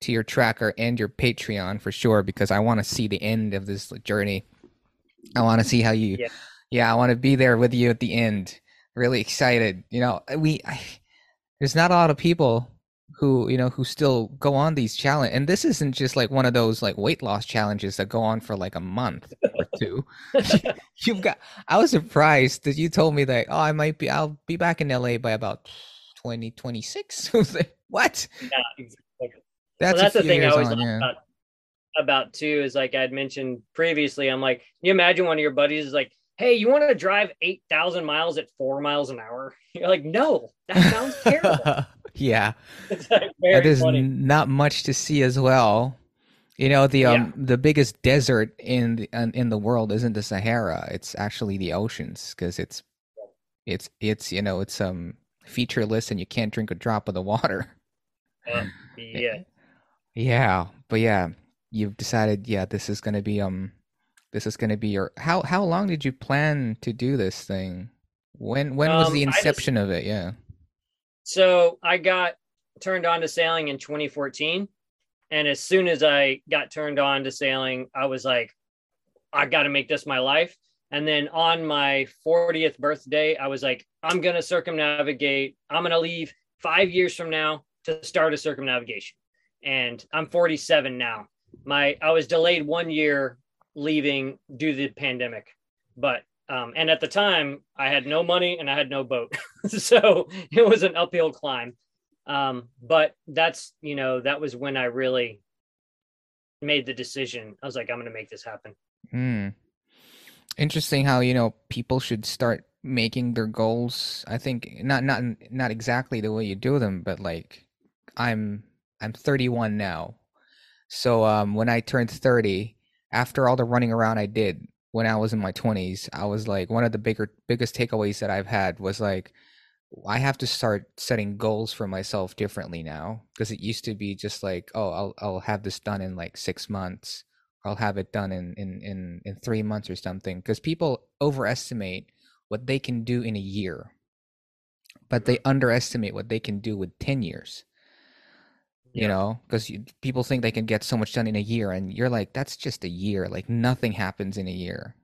to your tracker and your Patreon for sure because I want to see the end of this journey. I want to see how you Yeah. Yeah, I want to be there with you at the end. Really excited. You know, we I, <sighs> there's not a lot of people who you know who still go on these challenge and this isn't just like one of those like weight loss challenges that go on for like a month or two <laughs> you've got i was surprised that you told me that oh i might be i'll be back in la by about 2026 <laughs> what yeah exactly. that's, well, that's the thing i always on, yeah. about, about too is like i'd mentioned previously i'm like you imagine one of your buddies is like hey, you want to drive 8,000 miles at four miles an hour? <laughs> You're like, no, that sounds terrible. Yeah. Like that is funny. not much to see as well. You know, the um yeah. the biggest desert in the, in the world isn't the Sahara. It's actually the oceans because it's it's it's you know, it's um featureless and you can't drink a drop of the water. Uh, <laughs> yeah. Yeah, but yeah, you've decided yeah, this is going to be um this is to be your how how long did you plan to do this thing when when was um, the inception just, of it yeah so i got turned on to sailing in 2014 and as soon as i got turned on to sailing i was like i got to make this my life. And then on my 40th birthday i was like i'm going to circumnavigate i'm going to leave five years from now to start a circumnavigation. And i'm 47 now. My i was delayed one year leaving due to the pandemic. But um, and at the time, I had no money and I had no boat, <laughs> so it was an uphill climb. Um, but that's you know that was when I really made the decision. I was like, I'm going to make this happen. Hmm. Interesting how you know people should start making their goals. I think not not not exactly the way you do them, but like I'm I'm 31 now. So um, when I turned 30, after all the running around I did when I was in my 20s, I was like one of the bigger biggest takeaways that I've had was like I have to start setting goals for myself differently now because it used to be just like, oh, I'll I'll have this done in like 6 months. I'll have it done in in in in 3 months or something because people overestimate what they can do in a year. But they underestimate what they can do with 10 years you yeah. know because people think they can get so much done in a year and you're like that's just a year like nothing happens in a year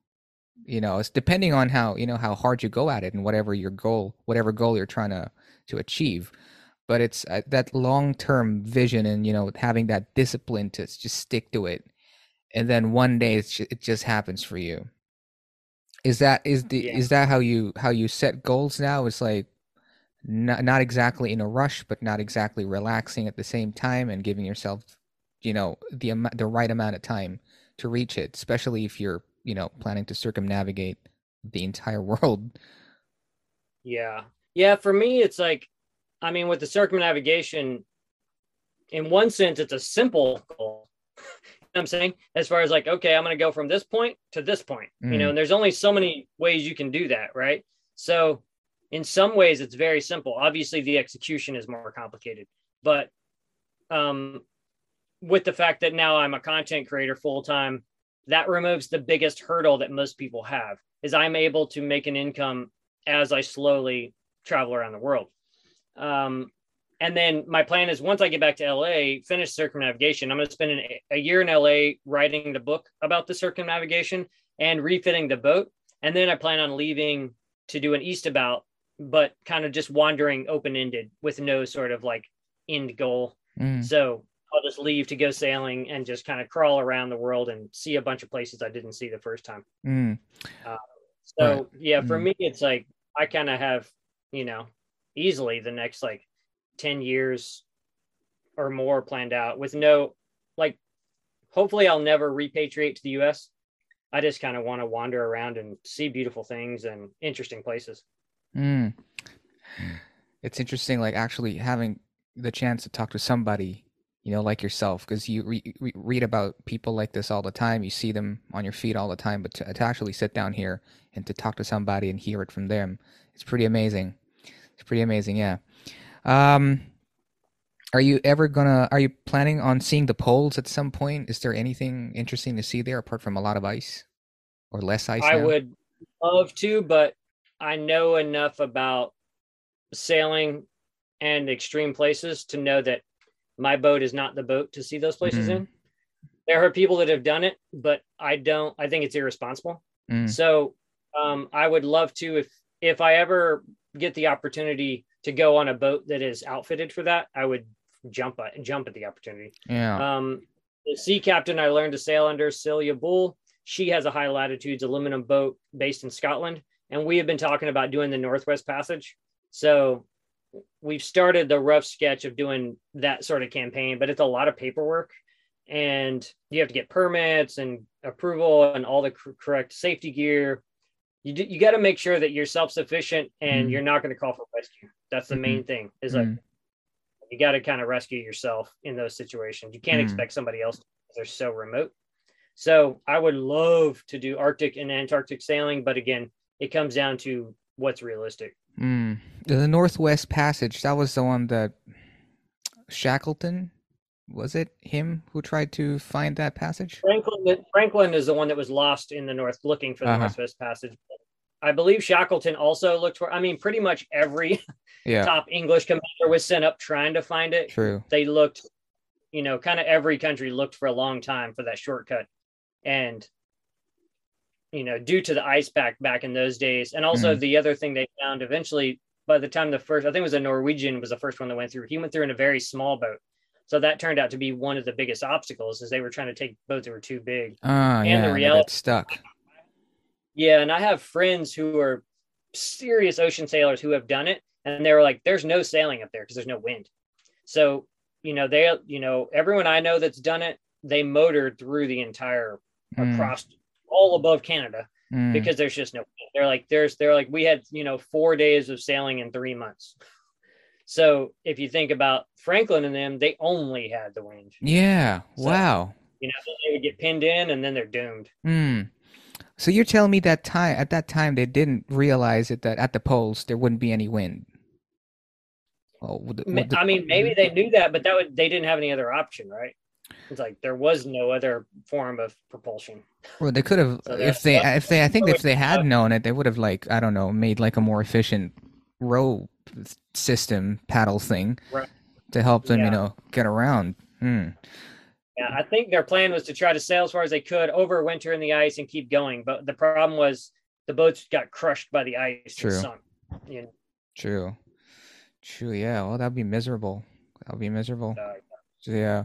you know it's depending on how you know how hard you go at it and whatever your goal whatever goal you're trying to to achieve but it's uh, that long-term vision and you know having that discipline to just stick to it and then one day just, it just happens for you is that is the yeah. is that how you how you set goals now it's like not not exactly in a rush, but not exactly relaxing at the same time, and giving yourself, you know, the the right amount of time to reach it. Especially if you're, you know, planning to circumnavigate the entire <laughs> world. Yeah, yeah. For me, it's like, I mean, with the circumnavigation, in one sense, it's a simple goal. <laughs> I'm saying as far as like, okay, I'm going to go from this point to this point, mm. you know, mm. and there's only so many ways you can do that, right? So in some ways it's very simple. Obviously the execution is more complicated but um, with the fact that now i'm a content creator full time that removes the biggest hurdle that most people have is i'm able to make an income as i slowly travel around the world. Um, and then my plan is once i get back to la finish circumnavigation i'm going to spend an, a year in la writing the book about the circumnavigation and refitting the boat. And then i plan on leaving to do an east about but kind of just wandering open ended with no sort of like end goal. Mm. So I'll just leave to go sailing and just kind of crawl around the world and see a bunch of places I didn't see the first time. Mm. Uh, so right. yeah, for mm. me, it's like I kind of have, you know, easily the next like 10 years or more planned out with no, like, hopefully I'll never repatriate to the US. I just kind of want to wander around and see beautiful things and interesting places. Mm. It's interesting, like actually having the chance to talk to somebody, you know, like yourself, because you re- re- read about people like this all the time. You see them on your feed all the time, but to, to actually sit down here and to talk to somebody and hear it from them, it's pretty amazing. It's pretty amazing, yeah. Um, are you ever gonna? Are you planning on seeing the poles at some point? Is there anything interesting to see there apart from a lot of ice or less ice? I now? would love to, but I know enough about sailing and extreme places to know that my boat is not the boat to see those places mm. in. There are people that have done it, but I don't. I think it's irresponsible. Mm. So um, I would love to if if I ever get the opportunity to go on a boat that is outfitted for that, I would jump at jump at the opportunity. Yeah. Um, the sea captain I learned to sail under, Celia Bull. She has a high latitudes aluminum boat based in Scotland, and we have been talking about doing the Northwest Passage. So we've started the rough sketch of doing that sort of campaign, but it's a lot of paperwork, and you have to get permits and approval and all the cor- correct safety gear. You you got to make sure that you're self sufficient and Mhm. you're not going to call for rescue. That's the Mhm. main thing. Is like Mm. you got to kind of rescue yourself in those situations. You can't Mm. expect somebody else they're so remote. So I would love to do Arctic and Antarctic sailing, but again, it comes down to what's realistic. Mm. The Northwest Passage, that was the one that Shackleton, was it him who tried to find that passage? Franklin Franklin is the one that was lost in the north looking for the Uh-huh. Northwest Passage. I believe Shackleton also looked for I mean pretty much every <laughs> Yeah, top English commander was sent up trying to find it. true. They looked, you know, kind of every country looked for a long time for that shortcut. And you know, due to the ice pack back in those days. And also Mhm. the other thing they found eventually by the time the first I think it was a Norwegian was the first one that went through. He went through in a very small boat. So that turned out to be one of the biggest obstacles is they were trying to take boats that were too big. Ah, And yeah, the reality- stuck. Yeah, and I have friends who are serious ocean sailors who have done it, and they were like, "There's no sailing up there because there's no wind." So you know they, you know, everyone I know that's done it, they motored through the entire Mm, across all above Canada mm. because there's just no. They're like, there's, they're like, we had you know four days of sailing in three months. So if you think about Franklin and them, they only had the wind. yeah, So- wow. You know, they would get pinned in, and then they're doomed. Mm. So you're telling me that time at that time they didn't realize it that at the poles there wouldn't be any wind. Oh, would would the- I mean, maybe they knew that, but that would they didn't have any other option, right? It's like there was no other form of propulsion. Well, they could have So if they if they I think if they had known it they would have like I don't know made like a more efficient row system paddle thing Right. to help them Yeah. you know get around. Hmm. Yeah, I think their plan was to try to sail as far as they could, over winter in the ice, and keep going. But the problem was the boats got crushed by the ice True. and sunk. You know, True. True. Yeah. Well, that'd be miserable. That'd be miserable. uh, Yeah. Yeah.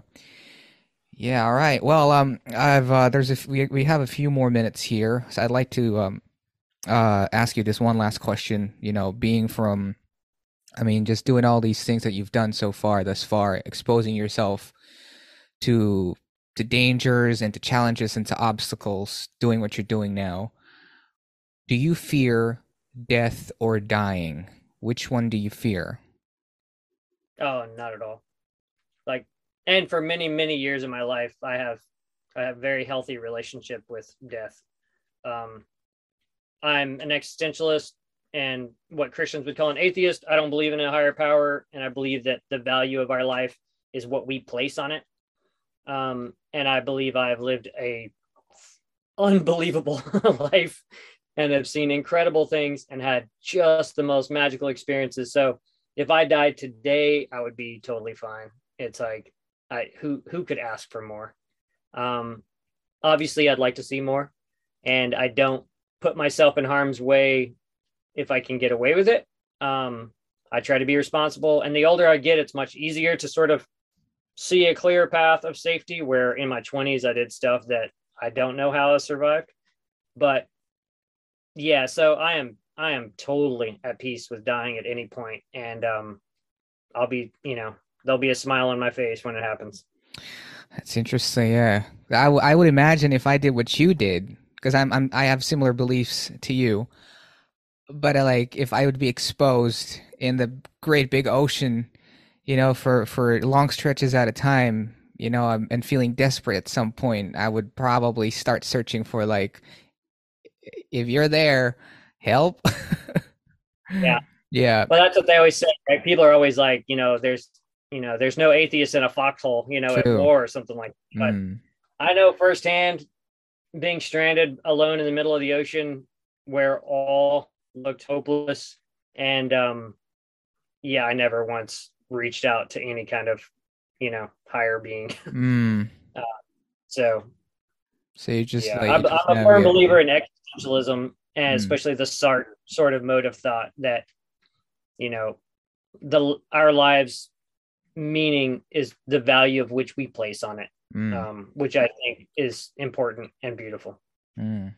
All right. Well, um, I've uh, there's a we we have a few more minutes here, so I'd like to um, uh, ask you this one last question. You know, being from, I mean, just doing all these things that you've done so far, thus far, exposing yourself to to dangers and to challenges and to obstacles, doing what you're doing now. Do you fear death or dying? Which one do you fear? oh, not at all. Like, and for many many years of my life, I have I have very healthy relationship with death. Um, I'm an existentialist and what Christians would call an atheist. I don't believe in a higher power, and I believe that the value of our life is what we place on it. Um, and I believe I have lived a unbelievable <laughs> life and have seen incredible things and had just the most magical experiences. So if I died today, I would be totally fine. It's like I who who could ask for more? Um, obviously, I'd like to see more, and I don't put myself in harm's way if I can get away with it. Um, I try to be responsible, and the older I get, it's much easier to sort of see a clear path of safety. Where in my twenties, I did stuff that I don't know how I survived, but yeah, so I am I am totally at peace with dying at any point, and um, I'll be you know there'll be a smile on my face when it happens. That's interesting. Yeah, I, w- I would imagine if I did what you did, because I'm, I'm I have similar beliefs to you, but uh, like if I would be exposed in the great big ocean, you know, for for long stretches at a time, you know, um, and feeling desperate at some point, I would probably start searching for like, if you're there, help. <laughs> Yeah. Yeah. Well, that's what they always say, right? People are always like, you know, there's you know, there's no atheist in a foxhole, you know, True. at war or something like. that. But Mm. I know firsthand being stranded alone in the middle of the ocean where all looked hopeless and um yeah, I never once reached out to any kind of, you know, higher being. <laughs> Mm. So So you just yeah, like I'm, just I'm a firm believer in existentialism and Mm. especially the sort sort of mode of thought that you know the our lives meaning is the value of which we place on it, Mm. um, which I think is important and beautiful. Mm.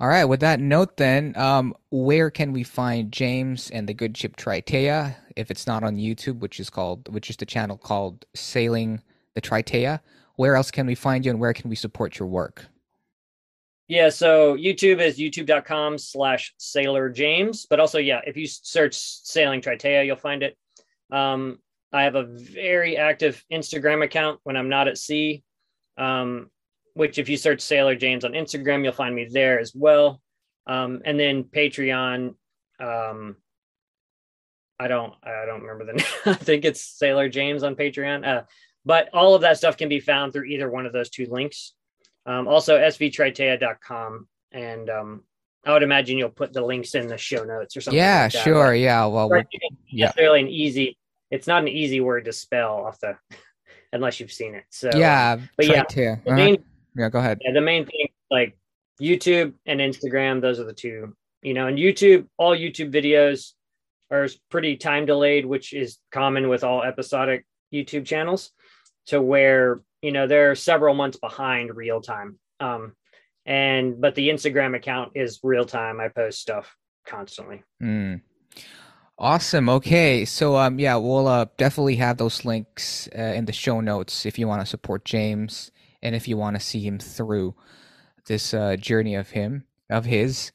All right. With that note, then, um, where can we find James and the Good Ship Triteia? If it's not on YouTube, which is called, which is the channel called Sailing the Triteia, where else can we find you, and where can we support your work? Yeah, so YouTube is youtube.com slash sailor James. But also, yeah, if you search sailing Triteia, you'll find it. Um, I have a very active Instagram account when I'm not at sea. Um, which if you search Sailor James on Instagram, you'll find me there as well. Um, and then Patreon, um, I don't I don't remember the <laughs> name. I think it's Sailor James on Patreon. Uh, but all of that stuff can be found through either one of those two links. Um, also svtriteia.com and um, I would imagine you'll put the links in the show notes or something. yeah, like that. sure. Yeah. Well, Right. It's yeah. necessarily an easy. It's not an easy word to spell off the, <laughs> unless you've seen it. So yeah. but yeah, the Uh-huh. main Yeah. Go ahead. yeah, the main thing like YouTube and Instagram, those are the two. You know, and YouTube, all YouTube videos are pretty time delayed, which is common with all episodic YouTube channels, to where you know they're several months behind real time. Um, and but the Instagram account is real time. I post stuff constantly. Mm. Awesome. Okay. So um yeah, we'll uh definitely have those links uh, in the show notes if you want to support James and if you want to see him through this uh journey of him of his.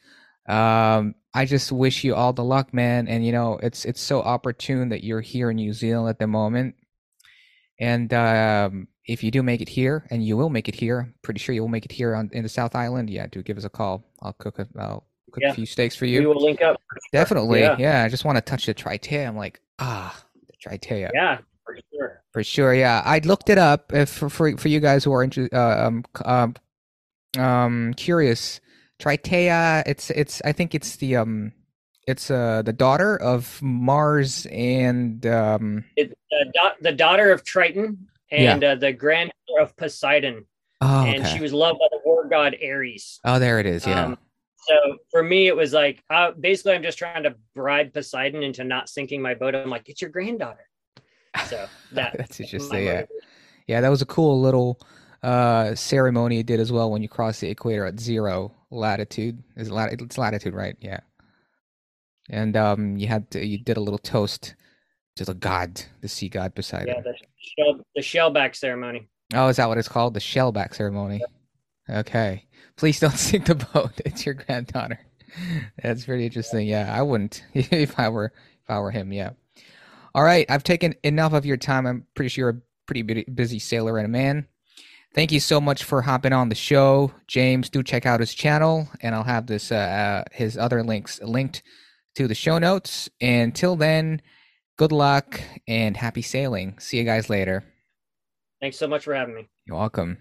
Um I just wish you all the luck, man, and you know, it's it's so opportune that you're here in New Zealand at the moment. And um if you do make it here, and you will make it here, pretty sure you will make it here on in the South Island. Yeah, do give us a call. I'll cook a I'll cook a few steaks for you. We will link up. Definitely. Yeah. Yeah. I just want to touch the Triteia. I'm like, ah, the Triteia. Yeah, for sure. For sure. Yeah. I looked it up if for, for, for you guys who are inter- uh, um, um, um, curious. Triteia, it's, it's, I think it's the, um, it's, uh, the daughter of Mars and, um, It's da- the daughter of Triton and uh, the granddaughter of Poseidon, oh, and okay. she was loved by the war god Ares. oh, there it is. Yeah. Um, so for me, it was like uh, basically I'm just trying to bribe Poseidon into not sinking my boat. I'm like, it's your granddaughter. So <laughs> that That's interesting. Yeah. motivation. Yeah. That was a cool little, uh, ceremony it did as well when you cross the equator at zero latitude. Is lat- it's latitude, right? Yeah. And um, you had to, you did a little toast to the god, the sea god Poseidon. Yeah, the shell, the shellback ceremony. Oh, is that what it's called? The shellback ceremony. Okay. Please don't <laughs> sink the boat. It's your granddaughter. That's pretty interesting. Yeah, I wouldn't <laughs> if I were if I were him. Yeah. All right, I've taken enough of your time. I'm pretty sure you're a pretty busy sailor and a man. Thank you so much for hopping on the show, James. Do check out his channel, and I'll have this uh, uh, his other links linked to the show notes. Until then, good luck and happy sailing. See you guys later. Thanks so much for having me. You're welcome.